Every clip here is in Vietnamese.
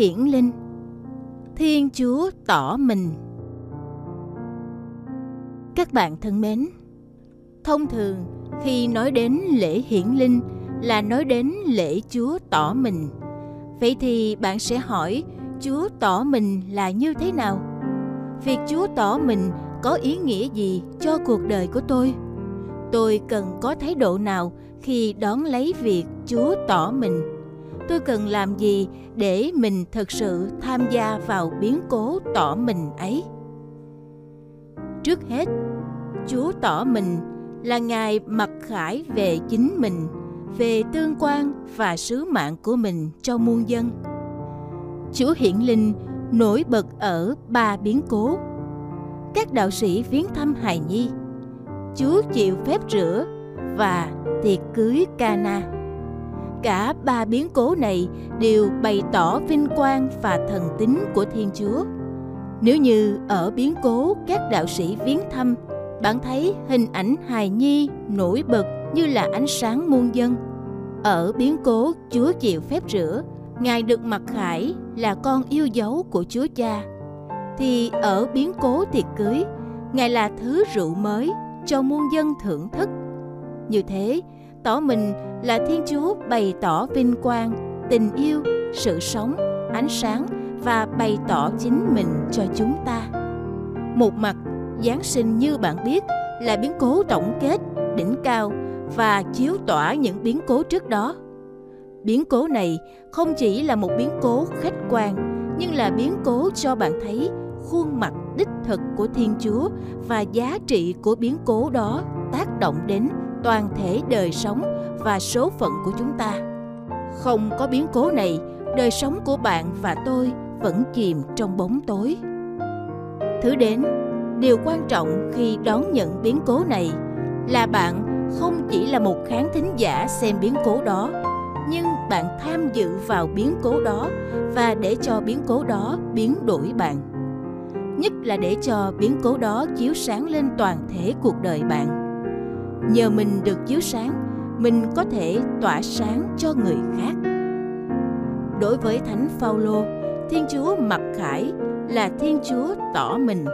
Hiển linh Thiên Chúa tỏ mình Các bạn thân mến, thông thường khi nói đến lễ hiển linh là nói đến lễ Chúa tỏ mình. Vậy thì bạn sẽ hỏi Chúa tỏ mình là như thế nào? Việc Chúa tỏ mình có ý nghĩa gì cho cuộc đời của tôi? Tôi cần có thái độ nào khi đón lấy việc Chúa tỏ mình? Tôi cần làm gì để mình thực sự tham gia vào biến cố tỏ mình ấy? Trước hết, Chúa tỏ mình là Ngài mặc khải về chính mình, về tương quan và sứ mạng của mình cho muôn dân. Chúa hiển linh nổi bật ở ba biến cố. Các đạo sĩ viếng thăm hài nhi, Chúa chịu phép rửa và tiệc cưới Cana. Cả ba biến cố này đều bày tỏ vinh quang và thần tính của Thiên Chúa. Nếu như ở biến cố các đạo sĩ viếng thăm, bạn thấy hình ảnh hài nhi nổi bật như là ánh sáng muôn dân. Ở biến cố Chúa chịu phép rửa, Ngài được mặc khải là con yêu dấu của Chúa Cha. Thì ở biến cố tiệc cưới, Ngài là thứ rượu mới cho muôn dân thưởng thức. Như thế, tỏ mình là Thiên Chúa bày tỏ vinh quang, tình yêu, sự sống, ánh sáng và bày tỏ chính mình cho chúng ta. Một mặt, Giáng sinh như bạn biết là biến cố tổng kết, đỉnh cao và chiếu tỏa những biến cố trước đó. Biến cố này không chỉ là một biến cố khách quan, nhưng là biến cố cho bạn thấy khuôn mặt đích thực của Thiên Chúa và giá trị của biến cố đó tác động đến toàn thể đời sống và số phận của chúng ta. Không có biến cố này, đời sống của bạn và tôi vẫn chìm trong bóng tối. Thứ đến, điều quan trọng khi đón nhận biến cố này là bạn không chỉ là một khán thính giả xem biến cố đó, nhưng bạn tham dự vào biến cố đó và để cho biến cố đó biến đổi bạn. Nhất là để cho biến cố đó chiếu sáng lên toàn thể cuộc đời bạn. Nhờ mình được chiếu sáng, mình có thể tỏa sáng cho người khác. Đối với Thánh Phaolô, Thiên Chúa mặc khải là Thiên Chúa tỏ mình.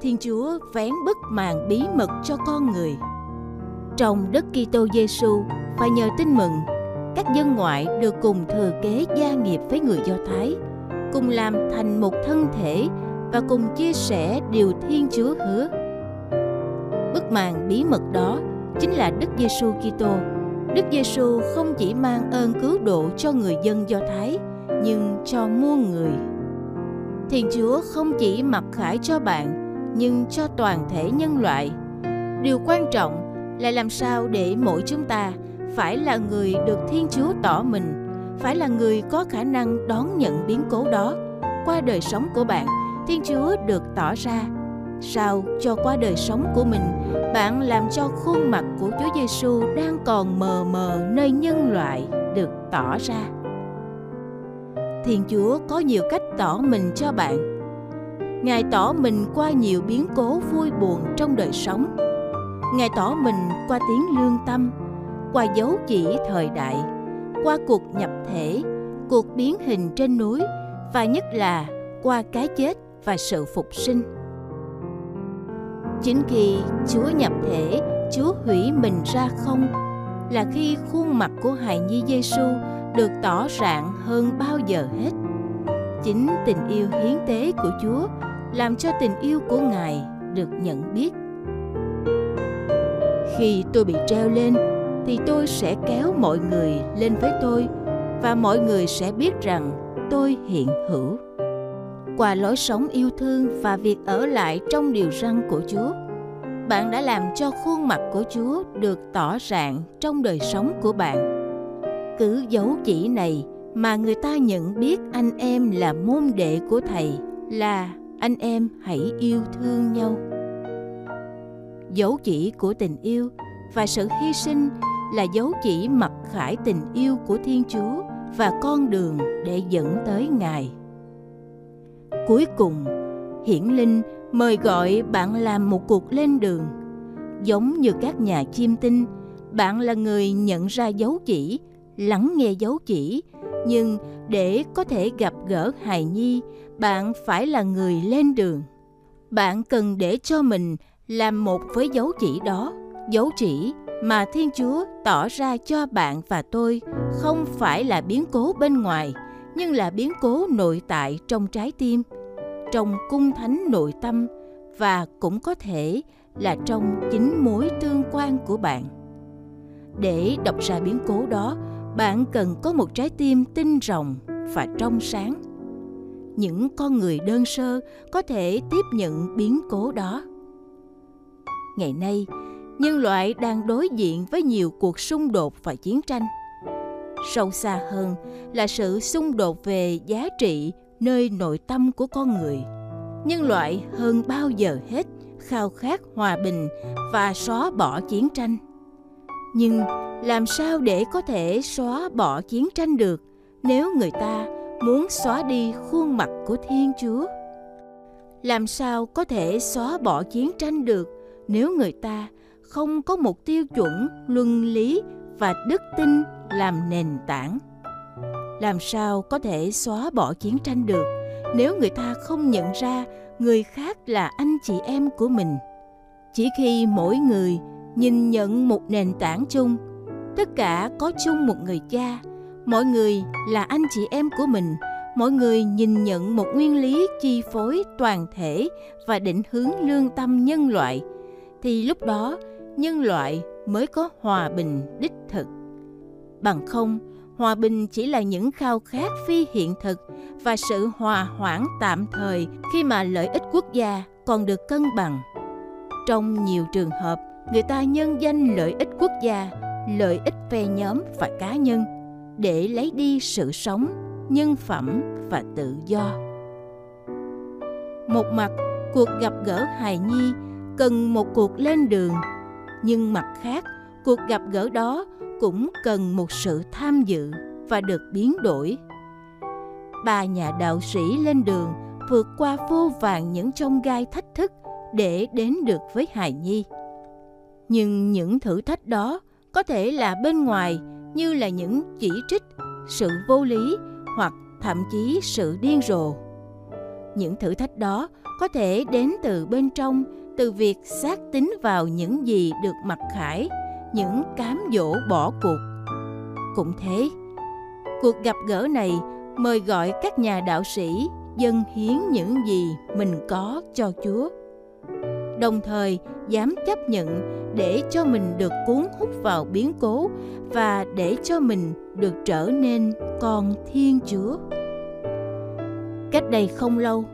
Thiên Chúa vén bức màn bí mật cho con người. Trong đất Kitô Giêsu và nhờ tin mừng, các dân ngoại được cùng thừa kế gia nghiệp với người Do Thái, cùng làm thành một thân thể và cùng chia sẻ điều Thiên Chúa hứa. Bức màn bí mật đó chính là Đức Giêsu Kitô. Đức Giêsu không chỉ mang ơn cứu độ cho người dân Do Thái, nhưng cho muôn người. Thiên Chúa không chỉ mặc khải cho bạn, nhưng cho toàn thể nhân loại. Điều quan trọng là làm sao để mỗi chúng ta phải là người được Thiên Chúa tỏ mình, phải là người có khả năng đón nhận biến cố đó. Qua đời sống của bạn, Thiên Chúa được tỏ ra. Sao cho qua đời sống của mình, bạn làm cho khuôn mặt của Chúa Giêsu đang còn mờ mờ nơi nhân loại được tỏ ra. Thiên Chúa có nhiều cách tỏ mình cho bạn. Ngài tỏ mình qua nhiều biến cố vui buồn trong đời sống. Ngài tỏ mình qua tiếng lương tâm, qua dấu chỉ thời đại, qua cuộc nhập thể, cuộc biến hình trên núi và nhất là qua cái chết và sự phục sinh. Chính khi Chúa nhập thể, Chúa hủy mình ra không là khi khuôn mặt của hài nhi Giêsu được tỏ rạng hơn bao giờ hết. Chính tình yêu hiến tế của Chúa làm cho tình yêu của Ngài được nhận biết. Khi tôi bị treo lên thì tôi sẽ kéo mọi người lên với tôi và mọi người sẽ biết rằng tôi hiện hữu. Qua lối sống yêu thương và việc ở lại trong điều răn của Chúa, bạn đã làm cho khuôn mặt của Chúa được tỏ rạng trong đời sống của bạn. Cứ dấu chỉ này mà người ta nhận biết anh em là môn đệ của thầy là anh em hãy yêu thương nhau. Dấu chỉ của tình yêu và sự hy sinh là dấu chỉ mặc khải tình yêu của Thiên Chúa và con đường để dẫn tới Ngài. Cuối cùng, Hiển Linh mời gọi bạn làm một cuộc lên đường. Giống như các nhà chiêm tinh, bạn là người nhận ra dấu chỉ, lắng nghe dấu chỉ. Nhưng để có thể gặp gỡ hài nhi bạn phải là người lên đường. Bạn cần để cho mình làm một với dấu chỉ đó. Dấu chỉ mà thiên chúa tỏ ra cho bạn và tôi không phải là biến cố bên ngoài nhưng là biến cố nội tại trong trái tim trong cung thánh nội tâm và cũng có thể là trong chính mối tương quan của bạn. Để đọc ra biến cố đó, bạn cần có một trái tim tinh rồng và trong sáng. Những con người đơn sơ có thể tiếp nhận biến cố đó. Ngày nay, nhân loại đang đối diện với nhiều cuộc xung đột và chiến tranh. Sâu xa hơn là sự xung đột về giá trị nơi nội tâm của con người. Nhân loại hơn bao giờ hết khao khát hòa bình và xóa bỏ chiến tranh. Nhưng làm sao để có thể xóa bỏ chiến tranh được nếu người ta muốn xóa đi khuôn mặt của thiên chúa? Làm sao có thể xóa bỏ chiến tranh được nếu người ta không có một tiêu chuẩn luân lý và đức tin làm nền tảng? Làm sao có thể xóa bỏ chiến tranh được? Nếu người ta không nhận ra người khác là anh chị em của mình. Chỉ khi mỗi người nhìn nhận một nền tảng chung, tất cả có chung một người cha mọi người là anh chị em của mình, mỗi người nhìn nhận một nguyên lý chi phối toàn thể và định hướng lương tâm nhân loại, thì lúc đó nhân loại mới có hòa bình đích thực. Bằng không hòa bình chỉ là những khao khát phi hiện thực và sự hòa hoãn tạm thời khi mà lợi ích quốc gia còn được cân bằng. Trong nhiều trường hợp, người ta nhân danh lợi ích quốc gia, lợi ích phe nhóm và cá nhân để lấy đi sự sống, nhân phẩm và tự do. Một mặt, cuộc gặp gỡ hài nhi cần một cuộc lên đường, nhưng mặt khác, cuộc gặp gỡ đó cũng cần một sự tham dự và được biến đổi. Ba nhà đạo sĩ lên đường vượt qua vô vàng những trông gai thách thức để đến được với hài nhi. Nhưng những thử thách đó có thể là bên ngoài như là những chỉ trích, sự vô lý hoặc thậm chí sự điên rồ. Những thử thách đó có thể đến từ bên trong, từ việc xác tính vào những gì được mặc khải những cám dỗ bỏ cuộc. Cũng thế, cuộc gặp gỡ này mời gọi các nhà đạo sĩ dâng hiến những gì mình có cho chúa, đồng thời dám chấp nhận để cho mình được cuốn hút vào biến cố và để cho mình được trở nên con thiên chúa. Cách đây không lâu,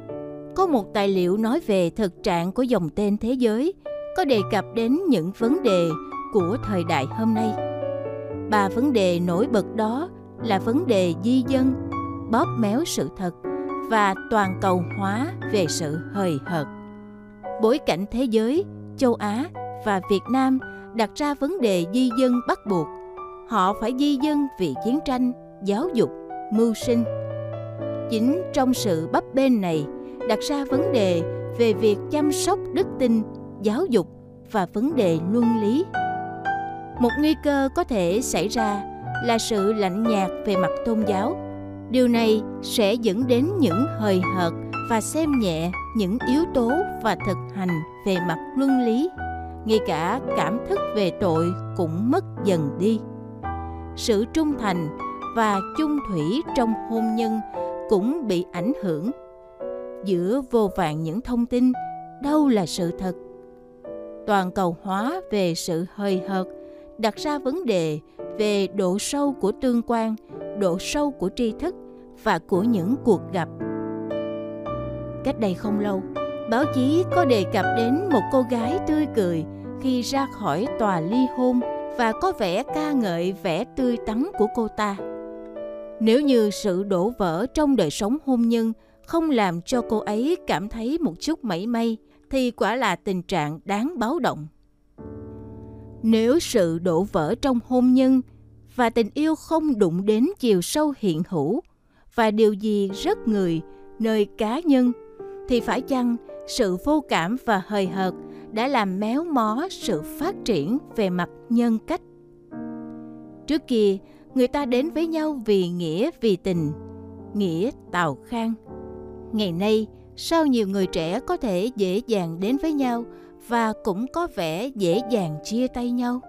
có một tài liệu nói về thực trạng của dòng tên thế giới, có đề cập đến những vấn đề của thời đại hôm nay. Ba vấn đề nổi bật đó là vấn đề di dân, bóp méo sự thật và toàn cầu hóa về sự hời hợt. Bối cảnh thế giới, châu á và việt nam đặt ra vấn đề di dân bắt buộc. Họ phải di dân vì chiến tranh, giáo dục, mưu sinh. Chính trong sự bấp bênh này đặt ra vấn đề về việc chăm sóc đức tin, giáo dục và vấn đề luân lý một nguy cơ có thể xảy ra là sự lạnh nhạt về mặt tôn giáo. Điều này sẽ dẫn đến những hời hợt và xem nhẹ những yếu tố và thực hành về mặt luân lý, ngay cả cảm thức về tội cũng mất dần đi. Sự trung thành và chung thủy trong hôn nhân cũng bị ảnh hưởng. Giữa vô vàn những thông tin, đâu là sự thật? Toàn cầu hóa về sự hơi hợt đặt ra vấn đề về độ sâu của tương quan, độ sâu của tri thức và của những cuộc gặp. Cách đây không lâu, báo chí có đề cập đến một cô gái tươi cười khi ra khỏi tòa ly hôn và có vẻ ca ngợi vẻ tươi tắn của cô ta. Nếu như sự đổ vỡ trong đời sống hôn nhân không làm cho cô ấy cảm thấy một chút mảy may, thì quả là tình trạng đáng báo động nếu sự đổ vỡ trong hôn nhân và tình yêu không đụng đến chiều sâu hiện hữu và điều gì rất người nơi cá nhân, thì phải chăng sự vô cảm và hời hợt đã làm méo mó sự phát triển về mặt nhân cách? Trước kia, người ta đến với nhau vì nghĩa, vì tình, nghĩa tào khang. Ngày nay, sao nhiều người trẻ có thể dễ dàng đến với nhau và cũng có vẻ dễ dàng chia tay nhau.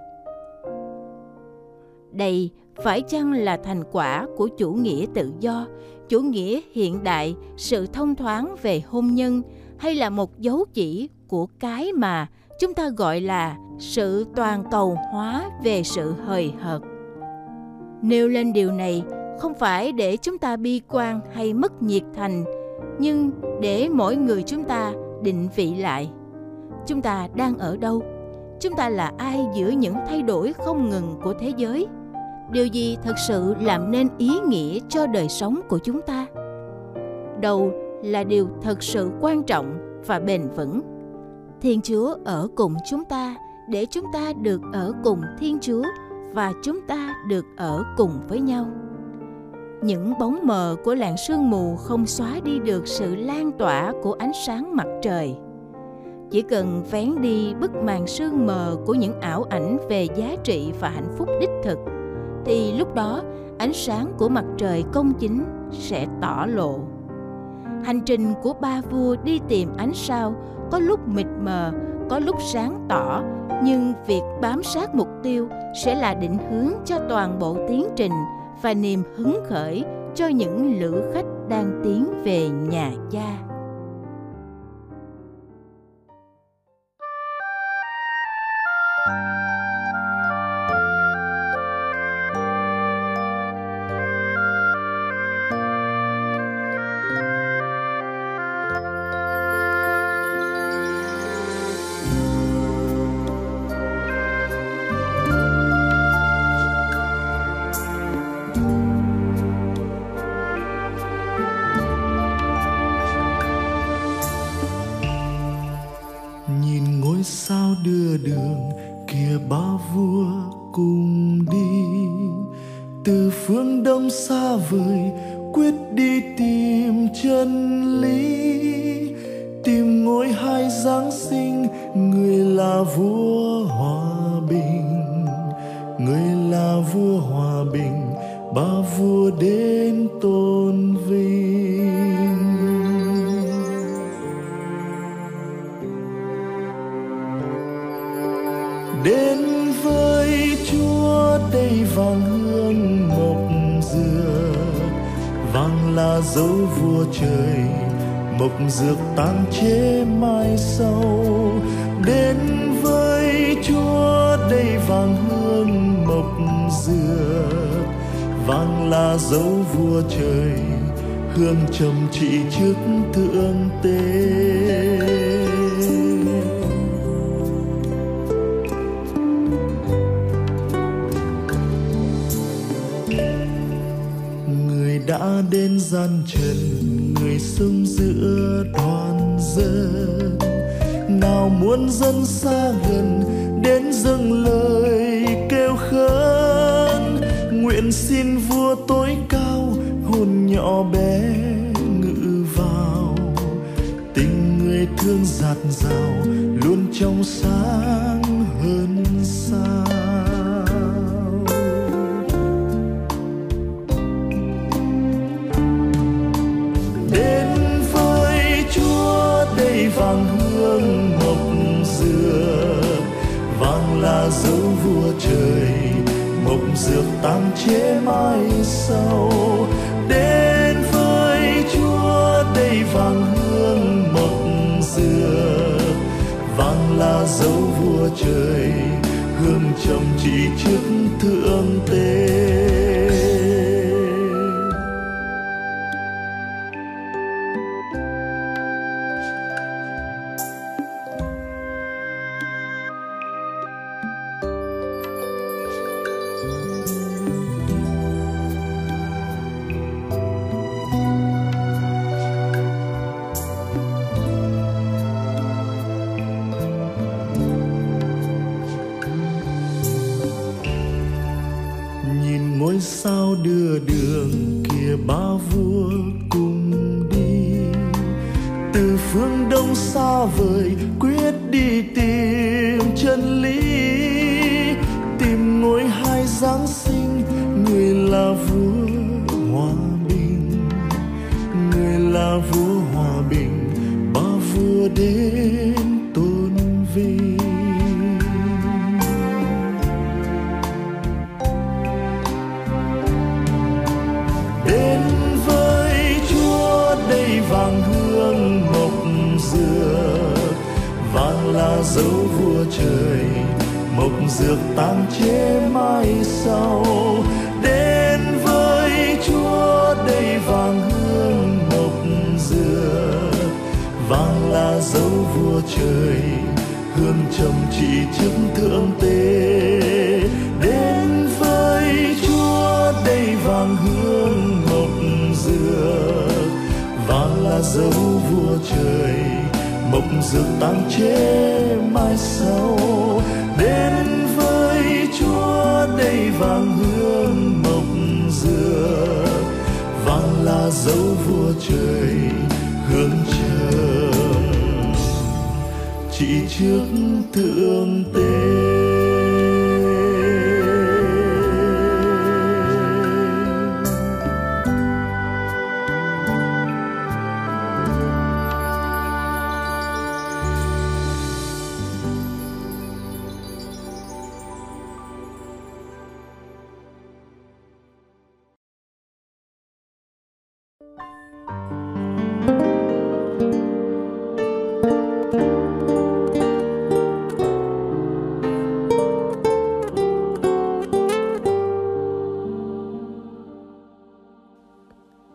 Đây phải chăng là thành quả của chủ nghĩa tự do, chủ nghĩa hiện đại, sự thông thoáng về hôn nhân, hay là một dấu chỉ của cái mà chúng ta gọi là sự toàn cầu hóa về sự hời hợt? Nêu lên điều này, không phải để chúng ta bi quan hay mất nhiệt thành, nhưng để mỗi người chúng ta định vị lại chúng ta đang ở đâu? Chúng ta là ai giữa những thay đổi không ngừng của thế giới? Điều gì thật sự làm nên ý nghĩa cho đời sống của chúng ta? Đâu là điều thật sự quan trọng và bền vững? Thiên chúa ở cùng chúng ta để chúng ta được ở cùng thiên chúa và chúng ta được ở cùng với nhau. Những bóng mờ của làn sương mù không xóa đi được sự lan tỏa của ánh sáng mặt trời chỉ cần vén đi bức màn sương mờ của những ảo ảnh về giá trị và hạnh phúc đích thực, thì lúc đó ánh sáng của mặt trời công chính sẽ tỏ lộ. Hành trình của ba vua đi tìm ánh sao có lúc mịt mờ, có lúc sáng tỏ, nhưng việc bám sát mục tiêu sẽ là định hướng cho toàn bộ tiến trình và niềm hứng khởi cho những lữ khách đang tiến về nhà cha hai giáng sinh, người là vua hòa bình. Người là vua hòa bình ba vua đến tôn vinh. Đến với chúa tây vàng hương mộc dừa, vàng là dấu vua trời mộc dược tan chế mai sau. Đến với chúa, đây vàng hương mộc dược. Vàng là dấu vua trời, hương trầm trị trước thượng tế người đã đến gian trần sông giữa đoàn dân. Nào muốn dân xa gần, đến dâng lời kêu khấn. Nguyện xin vua tối cao hồn nhỏ bé ngự vào. Tình người thương giạt rào, luôn trong sáng hơn xa trời mộc dược tam chế mai sau. Đến với chúa đây vàng hương mộc dược vàng là dấu vua trời, hương trầm chỉ trước thượng tế. sao đưa đường kia ba vua cùng đi? Từ phương đông xa vời, quyết đi tìm chân lý. Tìm ngôi hai giáng sinh, người là vua hòa bình. Người là vua hòa bình, ba vua đến. Trời, mộc dược tang chế mai sau. Đến với chúa đây vàng hương mộc dược. Vàng là dấu vua trời, hương trầm chỉ trước thượng tế. Đến với chúa đây vàng hương mộc dược. Vàng là dấu vua trời, mộc dược tang chế dấu vua trời hương trầm chỉ trước tượng tên